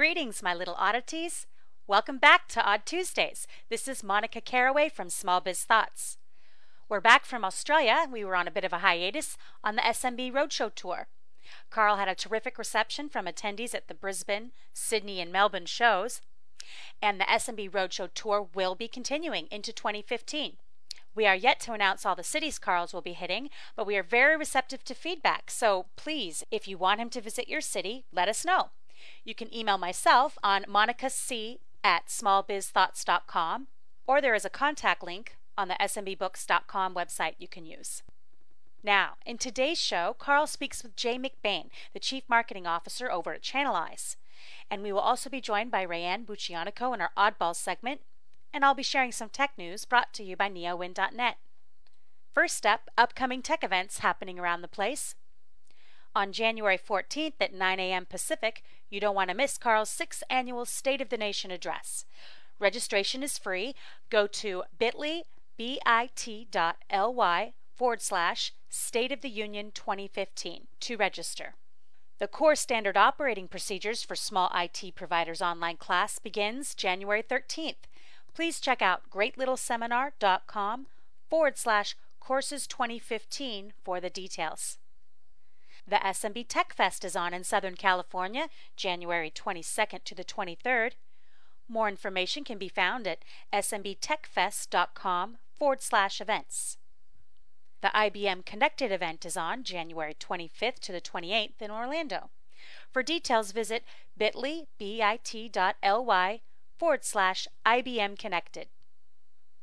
Greetings, my little oddities. Welcome back to Odd Tuesdays. This is Monica Caraway from Small Biz Thoughts. We're back from Australia. We were on a bit of a hiatus on the SMB Roadshow Tour. Karl had a terrific reception from attendees at the Brisbane, Sydney, and Melbourne shows. And the SMB Roadshow Tour will be continuing into 2015. We are yet to announce all the cities Karl's will be hitting, but we are very receptive to feedback. So please, if you want him to visit your city, let us know. You can email myself on monicac at smallbizthoughts.com, or there is a contact link on the smbbooks.com website you can use. Now, in today's show, Carl speaks with Jay McBain, the Chief Marketing Officer over at ChannelEyes. And we will also be joined by Rayanne Buchianico in our Oddball segment, and I'll be sharing some tech news brought to you by neowin.net. First up, upcoming tech events happening around the place. On January 14th at 9 a.m. Pacific, you don't want to miss Karl's sixth annual State of the Nation address. Registration is free. Go to bit.ly, bit.ly forward slash State of the Union 2015 to register. The Core Standard Operating Procedures for Small IT Providers online class begins January 13th. Please check out greatlittleseminar.com forward slash courses 2015 for the details. The SMB Tech Fest is on in Southern California, January 22nd to the 23rd. More information can be found at smbtechfest.com forward slash events. The IBM Connected event is on January 25th to the 28th in Orlando. For details, visit bit.ly, bit.ly forward slash IBM Connected.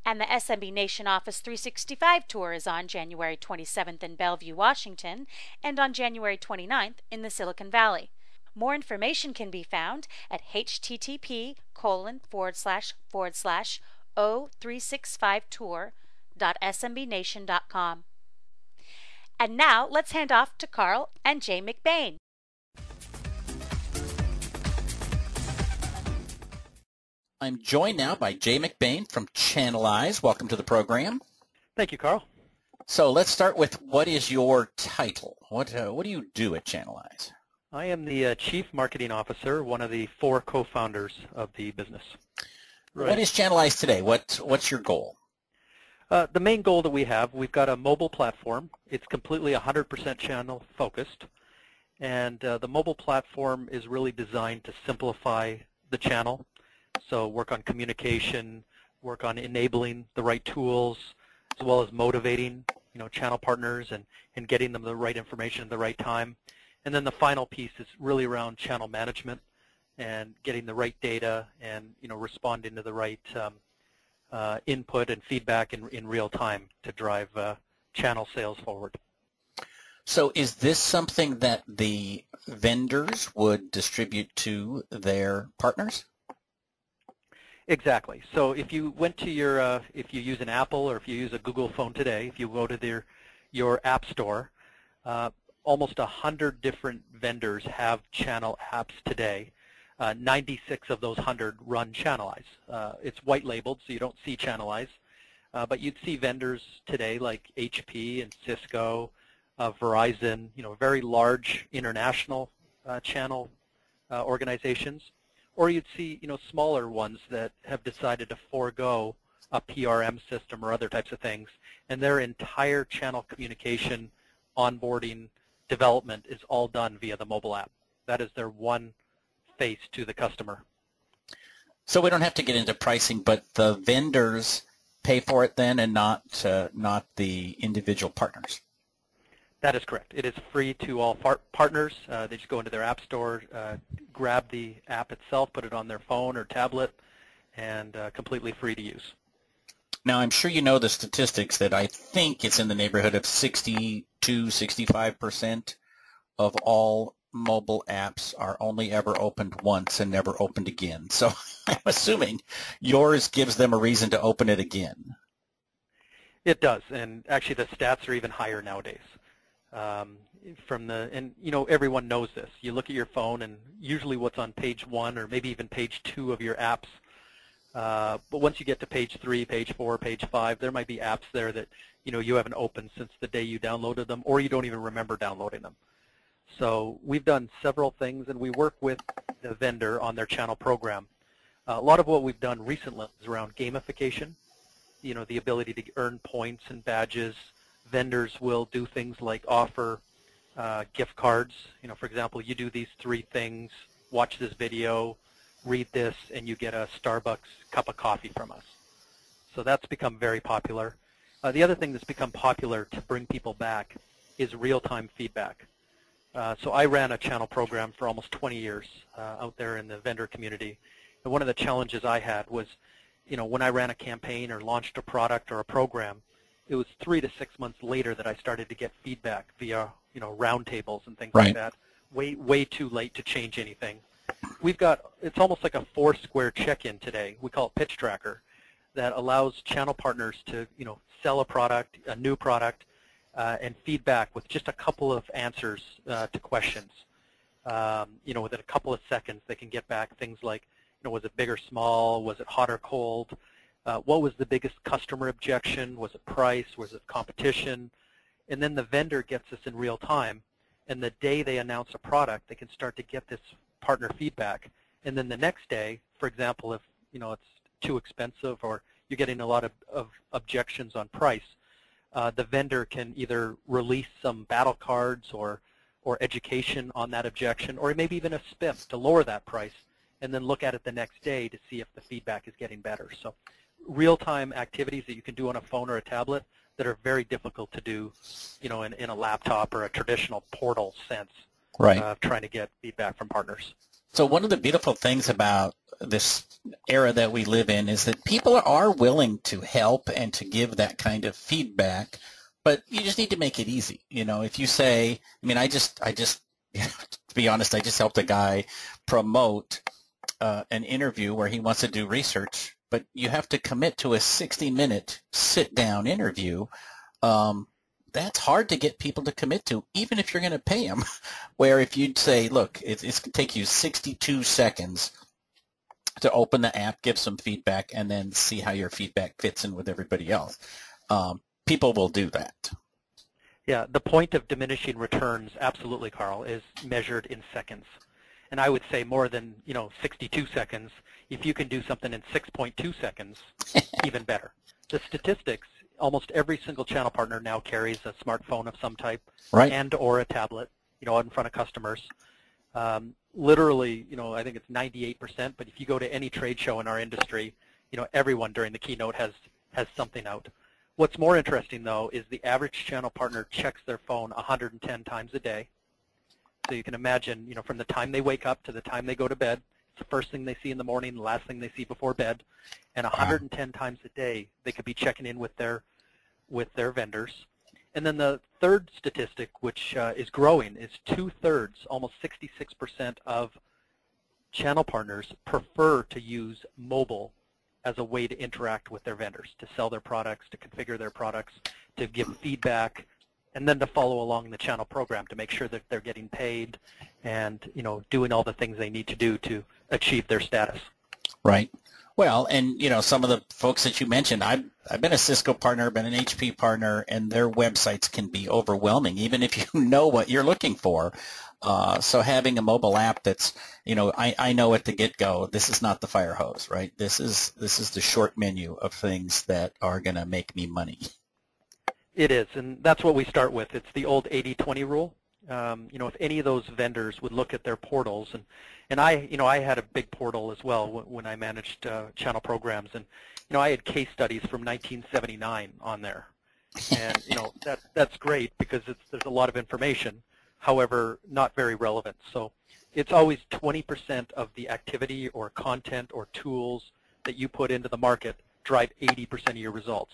And the SMB Nation Office 365 tour is on January 27th in Bellevue, Washington, and on January 29th in the Silicon Valley. More information can be found at http colon forward slash forward slash o365tour.smbnation.com. And now let's hand off to Karl and Jay McBain. I'm joined now by Jay McBain from ChannelEyes. Welcome to the program. Thank you, Karl. So let's start with what is your title? What uh, what do you do at ChannelEyes? I am the uh, Chief Marketing Officer, one of the four co-founders of the business. Right. What is ChannelEyes today? What what's your goal? Uh, the main goal that we have, we've got a mobile platform. It's completely 100% channel focused, and uh, the mobile platform is really designed to simplify the channel so work on communication, work on enabling the right tools, as well as motivating you know, channel partners and, and getting them the right information at the right time. And then the final piece is really around channel management and getting the right data and you know responding to the right um, uh, input and feedback in, in real time to drive uh, channel sales forward. So is this something that the vendors would distribute to their partners? Exactly. So if you went to your, uh, if you use an Apple or if you use a Google phone today, if you go to their, your app store, uh, almost 100 different vendors have channel apps today. Uh, 96 of those 100 run ChannelEyes. Uh, it's white labeled, so you don't see ChannelEyes. Uh, but you'd see vendors today like HP and Cisco, uh, Verizon, you know, very large international channel organizations or you'd see you know smaller ones that have decided to forego a PRM system or other types of things, and their entire channel communication, onboarding, development is all done via the mobile app. That is their one face to the customer. So we don't have to get into pricing, but the vendors pay for it then, and not uh, not the individual partners. That is correct. It is free to all partners. Uh, they just go into their app store, uh, grab the app itself, put it on their phone or tablet, and uh, completely free to use. Now, I'm sure you know the statistics that I think it's in the neighborhood of 62, 65% of all mobile apps are only ever opened once and never opened again. So I'm assuming yours gives them a reason to open it again. It does, and actually the stats are even higher nowadays. Um, from the and you know everyone knows this. You look at your phone and usually what's on page one or maybe even page two of your apps. Uh, but once you get to page three, page four, page five, there might be apps there that you know you haven't opened since the day you downloaded them, or you don't even remember downloading them. So we've done several things, and we work with the vendor on their channel program. Uh, a lot of what we've done recently is around gamification, you know, the ability to earn points and badges. Vendors will do things like offer uh, gift cards. You know, for example, you do these three things, watch this video, read this, and you get a Starbucks cup of coffee from us. So that's become very popular. Uh, the other thing that's become popular to bring people back is real-time feedback. Uh, so I ran a channel program for almost 20 years uh, out there in the vendor community. And one of the challenges I had was, you know, when I ran a campaign or launched a product or a program, it was three to six months later that I started to get feedback via, you know, roundtables and things right. like that. Way, way too late to change anything. We've got, it's almost like a four-square check-in today. We call it Pitch Tracker that allows channel partners to, you know, sell a product, a new product, uh, and feedback with just a couple of answers uh, to questions. Um, you know, within a couple of seconds, they can get back things like, you know, was it big or small? Was it hot or cold? Uh, what was the biggest customer objection? Was it price? Was it competition? And then the vendor gets this in real time. And the day they announce a product, they can start to get this partner feedback. And then the next day, for example, if you know it's too expensive or you're getting a lot of, of objections on price, uh, the vendor can either release some battle cards or, or education on that objection, or maybe even a spiff to lower that price, and then look at it the next day to see if the feedback is getting better. So real-time activities that you can do on a phone or a tablet that are very difficult to do, you know, in, in a laptop or a traditional portal sense right. of trying to get feedback from partners. So one of the beautiful things about this era that we live in is that people are willing to help and to give that kind of feedback, but you just need to make it easy. You know, if you say, I mean, I just, I just, to be honest, I just helped a guy promote uh, an interview where he wants to do research, but you have to commit to a 60-minute sit-down interview. Um, that's hard to get people to commit to, even if you're going to pay them. Where if you'd say, look, it's, it's going to take you 62 seconds to open the app, give some feedback, and then see how your feedback fits in with everybody else. Um, people will do that. Yeah, the point of diminishing returns, absolutely, Karl, is measured in seconds. And I would say more than, you know, 62 seconds. If you can do something in 6.2 seconds, even better. The statistics, almost every single channel partner now carries a smartphone of some type right. and or a tablet, you know, out in front of customers. Um, literally, you know, I think it's 98%, but if you go to any trade show in our industry, you know, everyone during the keynote has, has something out. What's more interesting, though, is the average channel partner checks their phone 110 times a day. So you can imagine, you know, from the time they wake up to the time they go to bed, the first thing they see in the morning, the last thing they see before bed, and 110 wow. times a day they could be checking in with their with their vendors. And then the third statistic, which uh, is growing, is two-thirds, almost 66% of channel partners prefer to use mobile as a way to interact with their vendors, to sell their products, to configure their products, to give feedback, and then to follow along the channel program to make sure that they're getting paid and you know doing all the things they need to do to achieve their status. Right. Well, and you know, some of the folks that you mentioned, I've I've been a Cisco partner, been an HP partner, and their websites can be overwhelming, even if you know what you're looking for. Uh, so having a mobile app that's, you know, I, I know at the get-go, this is not the fire hose, right? This is this is the short menu of things that are going to make me money. It is, and that's what we start with. It's the old 80-20 rule. Um, you know, if any of those vendors would look at their portals, and and I, you know, I had a big portal as well when I managed uh, channel programs, and you know, I had case studies from 1979 on there, and you know, that that's great because it's there's a lot of information, however, not very relevant. So it's always 20% of the activity or content or tools that you put into the market drive 80% of your results.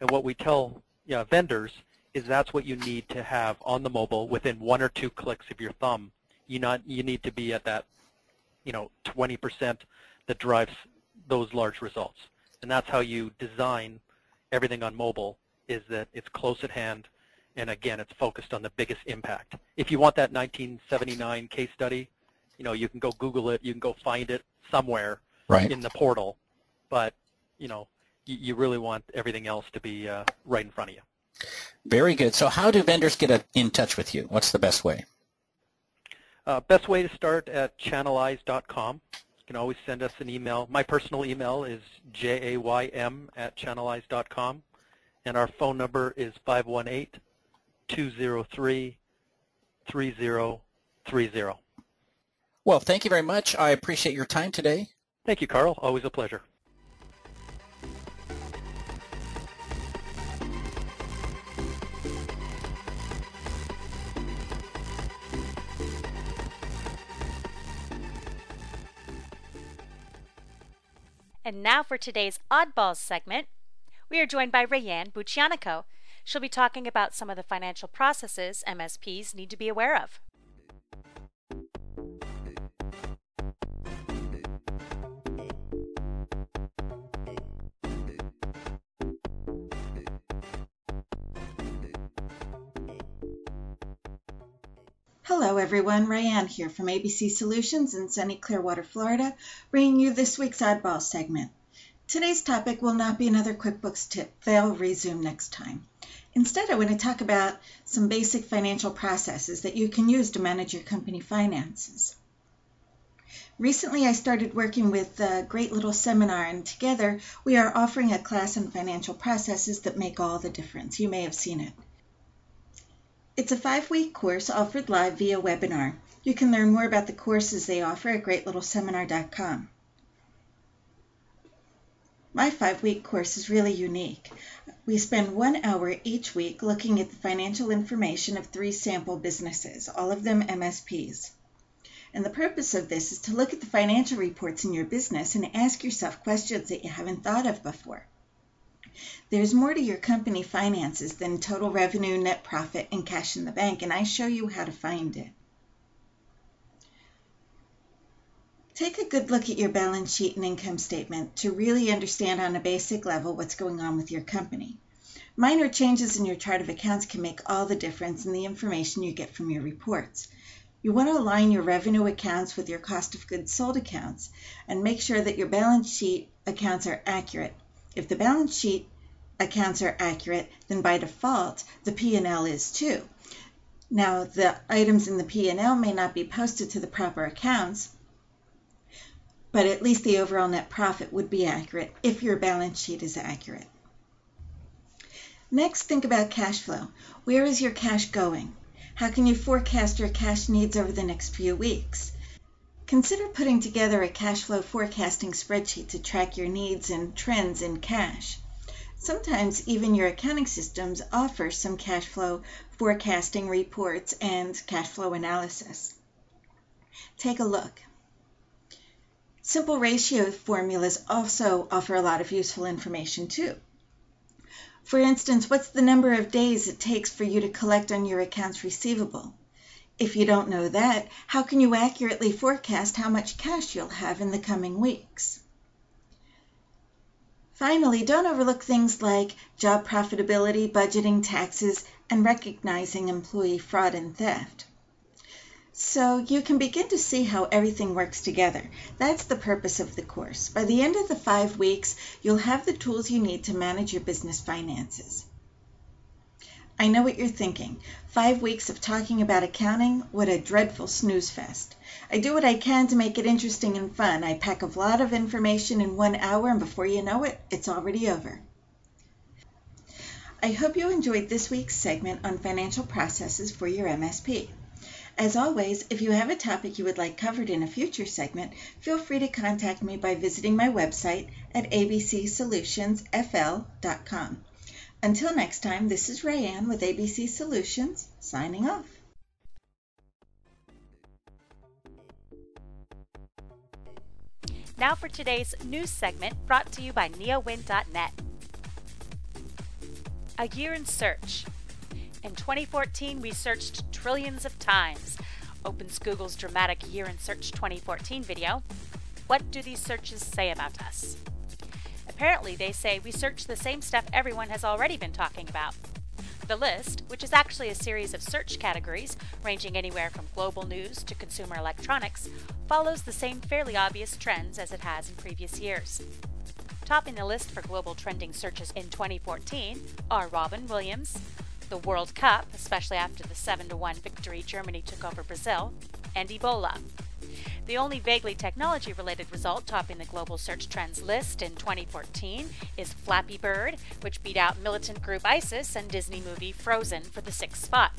And what we tell you know, vendors is that's what you need to have on the mobile within one or two clicks of your thumb. You not you need to be at that, you know, 20% that drives those large results, and that's how you design everything on mobile. Is that it's close at hand, and again, it's focused on the biggest impact. If you want that 1979 case study, you know, you can go Google it, you can go find it somewhere right. in the portal, but you know, you, really want everything else to be uh, right in front of you. Very good. So how do vendors get in touch with you? What's the best way? Uh, best way to start at channeleyes.com. You can always send us an email. My personal email is jaym at channeleyes.com, and our phone number is 518-203-3030. Well, thank you very much. I appreciate your time today. Thank you, Karl. Always a pleasure. And now for today's Oddballs segment. We are joined by Rayanne Buchianico. She'll be talking about some of the financial processes MSPs need to be aware of. Hello everyone, Rayanne here from ABC Solutions in sunny Clearwater, Florida, bringing you this week's Oddball segment. Today's topic will not be another QuickBooks tip, they'll resume next time. Instead, I want to talk about some basic financial processes that you can use to manage your company finances. Recently, I started working with a great little seminar, and together we are offering a class on financial processes that make all the difference. You may have seen it. It's a five-week course offered live via webinar. You can learn more about the courses they offer at greatlittleseminar.com. My five-week course is really unique. We spend one hour each week looking at the financial information of three sample businesses, all of them MSPs. And the purpose of this is to look at the financial reports in your business and ask yourself questions that you haven't thought of before. There's more to your company finances than total revenue, net profit, and cash in the bank, and I show you how to find it. Take a good look at your balance sheet and income statement to really understand on a basic level what's going on with your company. Minor changes in your chart of accounts can make all the difference in the information you get from your reports. You want to align your revenue accounts with your cost of goods sold accounts and make sure that your balance sheet accounts are accurate. If the balance sheet accounts are accurate, then by default, the P&L is too. Now, the items in the P&L may not be posted to the proper accounts, but at least the overall net profit would be accurate if your balance sheet is accurate. Next, think about cash flow. Where is your cash going? How can you forecast your cash needs over the next few weeks? Consider putting together a cash flow forecasting spreadsheet to track your needs and trends in cash. Sometimes even your accounting systems offer some cash flow forecasting reports and cash flow analysis. Take a look. Simple ratio formulas also offer a lot of useful information too. For instance, what's the number of days it takes for you to collect on your accounts receivable? If you don't know that, how can you accurately forecast how much cash you'll have in the coming weeks? Finally, don't overlook things like job profitability, budgeting, taxes, and recognizing employee fraud and theft. So you can begin to see how everything works together. That's the purpose of the course. By the end of the five weeks, you'll have the tools you need to manage your business finances. I know what you're thinking. Five weeks of talking about accounting? What a dreadful snooze fest. I do what I can to make it interesting and fun. I pack a lot of information in one hour, and before you know it, it's already over. I hope you enjoyed this week's segment on financial processes for your MSP. As always, if you have a topic you would like covered in a future segment, feel free to contact me by visiting my website at abcsolutionsfl.com. Until next time, this is Rayanne with ABC Solutions, signing off. Now for today's news segment brought to you by neowin.net. A year in search. In 2014, we searched trillions of times. Opens Google's dramatic Year in Search 2014 video. What do these searches say about us? Apparently, they say we search the same stuff everyone has already been talking about. The list, which is actually a series of search categories ranging anywhere from global news to consumer electronics, follows the same fairly obvious trends as it has in previous years. Topping the list for global trending searches in 2014 are Robin Williams, the World Cup, especially after the 7 1 victory Germany took over Brazil, and Ebola. The only vaguely technology related result topping the global search trends list in 2014 is Flappy Bird, which beat out militant group ISIS and Disney movie Frozen for the sixth spot.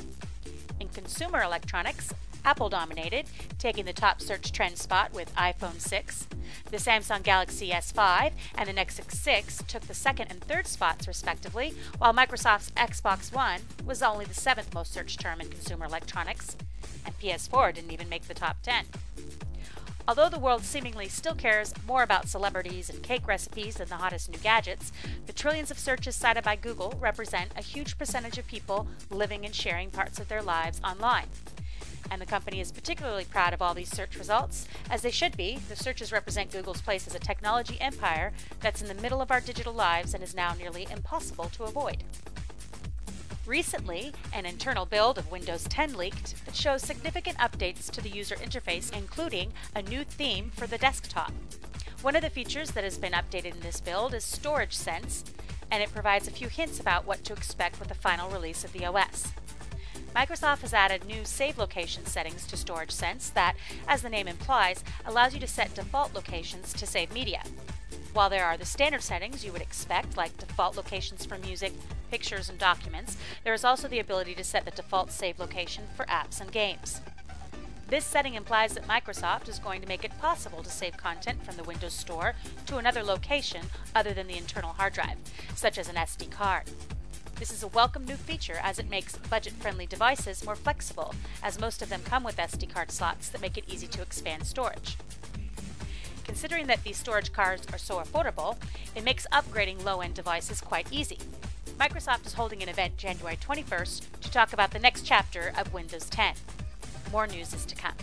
In consumer electronics, Apple dominated, taking the top search trend spot with iPhone 6. The Samsung Galaxy S5 and the Nexus 6 took the second and third spots, respectively, while Microsoft's Xbox One was only the seventh most searched term in consumer electronics, and PS4 didn't even make the top 10. Although the world seemingly still cares more about celebrities and cake recipes than the hottest new gadgets, the trillions of searches cited by Google represent a huge percentage of people living and sharing parts of their lives online. And the company is particularly proud of all these search results, as they should be. The searches represent Google's place as a technology empire that's in the middle of our digital lives and is now nearly impossible to avoid. Recently, an internal build of Windows 10 leaked that shows significant updates to the user interface, including a new theme for the desktop. One of the features that has been updated in this build is Storage Sense, and it provides a few hints about what to expect with the final release of the OS. Microsoft has added new save location settings to Storage Sense that, as the name implies, allows you to set default locations to save media. While there are the standard settings you would expect, like default locations for music, pictures, and documents, there is also the ability to set the default save location for apps and games. This setting implies that Microsoft is going to make it possible to save content from the Windows Store to another location other than the internal hard drive, such as an SD card. This is a welcome new feature as it makes budget friendly devices more flexible, as most of them come with SD card slots that make it easy to expand storage. Considering that these storage cards are so affordable, it makes upgrading low end devices quite easy. Microsoft is holding an event January 21st to talk about the next chapter of Windows 10. More news is to come.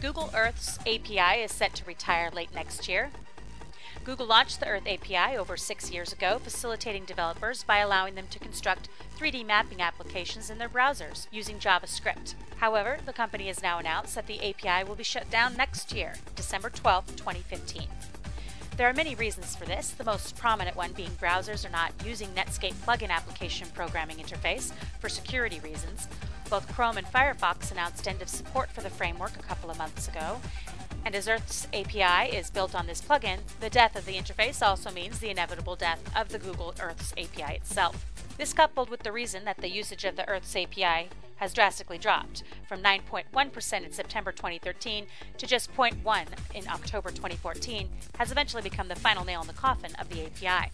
Google Earth's API is set to retire late next year. Google launched the Earth API over six years ago, facilitating developers by allowing them to construct 3D mapping applications in their browsers using JavaScript. However, the company has now announced that the API will be shut down next year, December 12, 2015. There are many reasons for this, the most prominent one being browsers are not using Netscape plugin application programming interface for security reasons. Both Chrome and Firefox announced end of support for the framework a couple of months ago, and as Earth's API is built on this plugin, the death of the interface also means the inevitable death of the Google Earth's API itself. This coupled with the reason that the usage of the Earth's API has drastically dropped from 9.1% in September 2013 to just 0.1 in October 2014 has eventually become the final nail in the coffin of the API.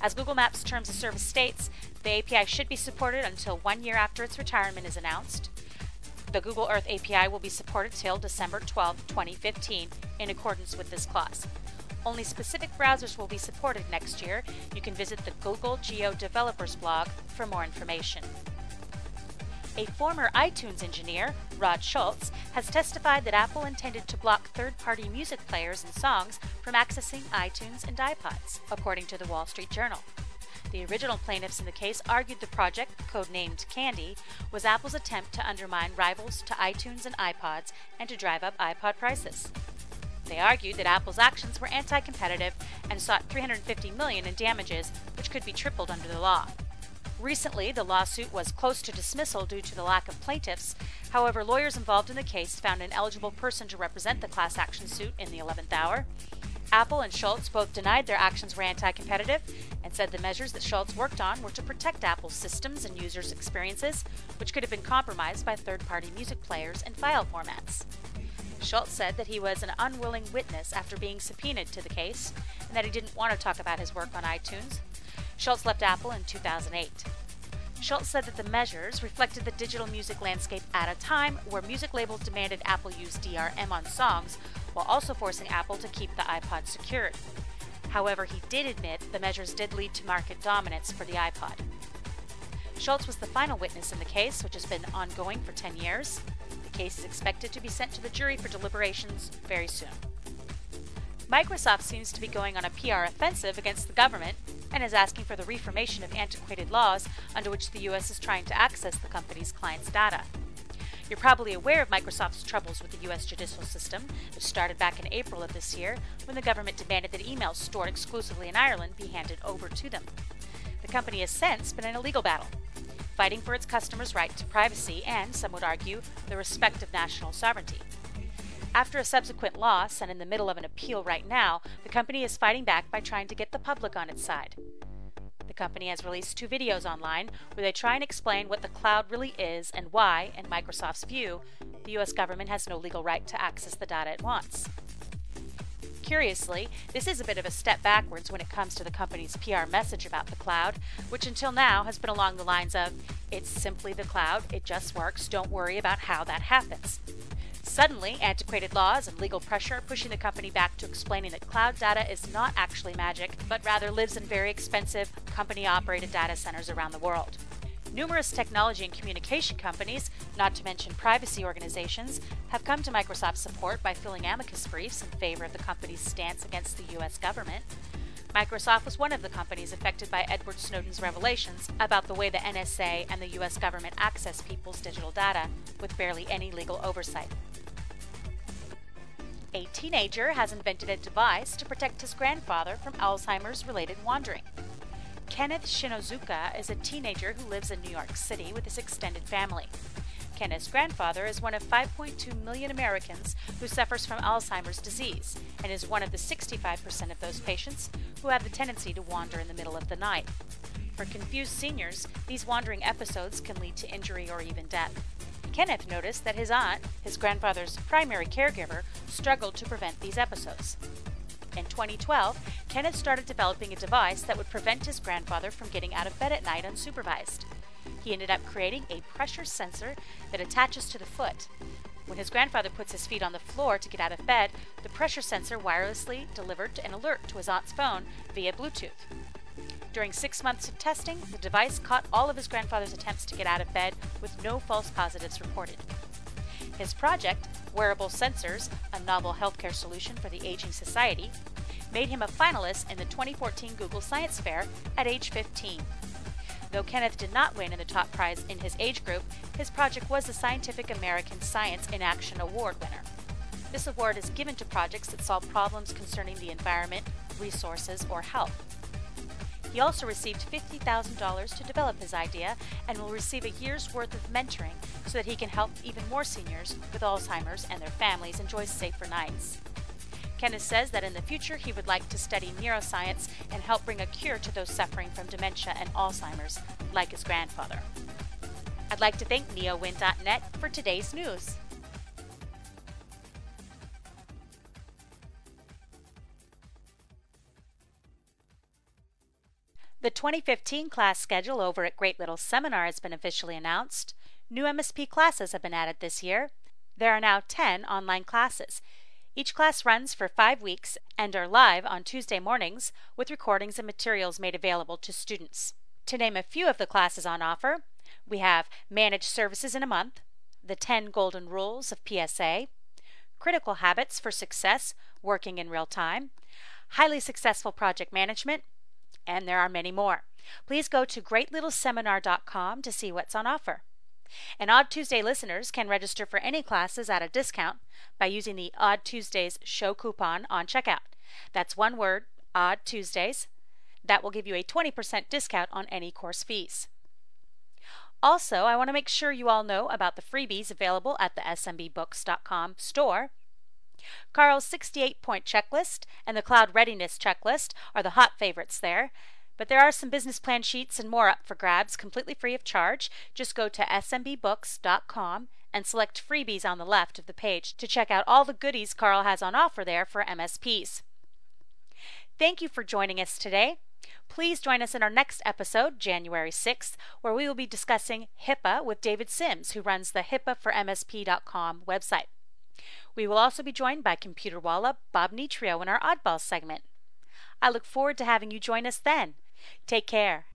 As Google Maps Terms of Service states, the API should be supported until one year after its retirement is announced, the Google Earth API will be supported till December 12, 2015, in accordance with this clause. Only specific browsers will be supported next year. You can visit the Google Geo Developers blog for more information. A former iTunes engineer, Rod Schultz, has testified that Apple intended to block third party music players and songs from accessing iTunes and iPods, according to the Wall Street Journal. The original plaintiffs in the case argued the project, codenamed Candy, was Apple's attempt to undermine rivals to iTunes and iPods and to drive up iPod prices. They argued that Apple's actions were anti-competitive and sought 350 million in damages, which could be tripled under the law. Recently, the lawsuit was close to dismissal due to the lack of plaintiffs. However, lawyers involved in the case found an eligible person to represent the class action suit in the 11th hour. Apple and Schultz both denied their actions were anti competitive and said the measures that Schultz worked on were to protect Apple's systems and users' experiences, which could have been compromised by third party music players and file formats. Schultz said that he was an unwilling witness after being subpoenaed to the case and that he didn't want to talk about his work on iTunes. Schultz left Apple in 2008. Schultz said that the measures reflected the digital music landscape at a time where music labels demanded Apple use DRM on songs while also forcing Apple to keep the iPod secured. However, he did admit the measures did lead to market dominance for the iPod. Schultz was the final witness in the case, which has been ongoing for 10 years. The case is expected to be sent to the jury for deliberations very soon. Microsoft seems to be going on a PR offensive against the government and is asking for the reformation of antiquated laws under which the U.S. is trying to access the company's clients' data. You're probably aware of Microsoft's troubles with the U.S. judicial system, which started back in April of this year when the government demanded that emails stored exclusively in Ireland be handed over to them. The company has since been in a legal battle, fighting for its customers' right to privacy and, some would argue, the respect of national sovereignty. After a subsequent loss, and in the middle of an appeal right now, the company is fighting back by trying to get the public on its side. The company has released two videos online where they try and explain what the cloud really is and why, in Microsoft's view, the US government has no legal right to access the data it wants. Curiously, this is a bit of a step backwards when it comes to the company's PR message about the cloud, which until now has been along the lines of, it's simply the cloud, it just works, don't worry about how that happens. Suddenly, antiquated laws and legal pressure are pushing the company back to explaining that cloud data is not actually magic, but rather lives in very expensive, company operated data centers around the world. Numerous technology and communication companies, not to mention privacy organizations, have come to Microsoft's support by filling amicus briefs in favor of the company's stance against the U.S. government. Microsoft was one of the companies affected by Edward Snowden's revelations about the way the NSA and the U.S. government access people's digital data with barely any legal oversight. A teenager has invented a device to protect his grandfather from Alzheimer's related wandering. Kenneth Shinozuka is a teenager who lives in New York City with his extended family. Kenneth's grandfather is one of 5.2 million Americans who suffers from Alzheimer's disease and is one of the 65% of those patients who have the tendency to wander in the middle of the night. For confused seniors, these wandering episodes can lead to injury or even death. Kenneth noticed that his aunt, his grandfather's primary caregiver, struggled to prevent these episodes. In 2012, Kenneth started developing a device that would prevent his grandfather from getting out of bed at night unsupervised. He ended up creating a pressure sensor that attaches to the foot. When his grandfather puts his feet on the floor to get out of bed, the pressure sensor wirelessly delivered an alert to his aunt's phone via Bluetooth. During six months of testing, the device caught all of his grandfather's attempts to get out of bed with no false positives reported. His project, Wearable Sensors, a novel healthcare solution for the aging society, made him a finalist in the 2014 Google Science Fair at age 15. Though Kenneth did not win in the top prize in his age group, his project was the Scientific American Science in Action Award winner. This award is given to projects that solve problems concerning the environment, resources, or health. He also received $50,000 to develop his idea and will receive a year's worth of mentoring so that he can help even more seniors with Alzheimer's and their families enjoy safer nights. Kenneth says that in the future he would like to study neuroscience and help bring a cure to those suffering from dementia and Alzheimer's, like his grandfather. I'd like to thank neowin.net for today's news. The 2015 class schedule over at Great Little Seminar has been officially announced. New MSP classes have been added this year. There are now 10 online classes. Each class runs for five weeks and are live on Tuesday mornings with recordings and materials made available to students. To name a few of the classes on offer, we have Managed Services in a Month, The 10 Golden Rules of PSA, Critical Habits for Success Working in Real Time, Highly Successful Project Management, and there are many more. Please go to greatlittleseminar.com to see what's on offer. And Odd Tuesday listeners can register for any classes at a discount by using the Odd Tuesdays show coupon on checkout. That's one word, Odd Tuesdays. That will give you a 20% discount on any course fees. Also, I want to make sure you all know about the freebies available at the smbbooks.com store. Karl's 68 point checklist and the cloud readiness checklist are the hot favorites there. But there are some business plan sheets and more up for grabs completely free of charge. Just go to smbbooks.com and select freebies on the left of the page to check out all the goodies Karl has on offer there for MSPs. Thank you for joining us today. Please join us in our next episode, January 6th, where we will be discussing HIPAA with David Sims, who runs the HIPAA for MSP.com website. We will also be joined by Computer Walla Bob Nitrio in our Oddball segment. I look forward to having you join us then. Take care.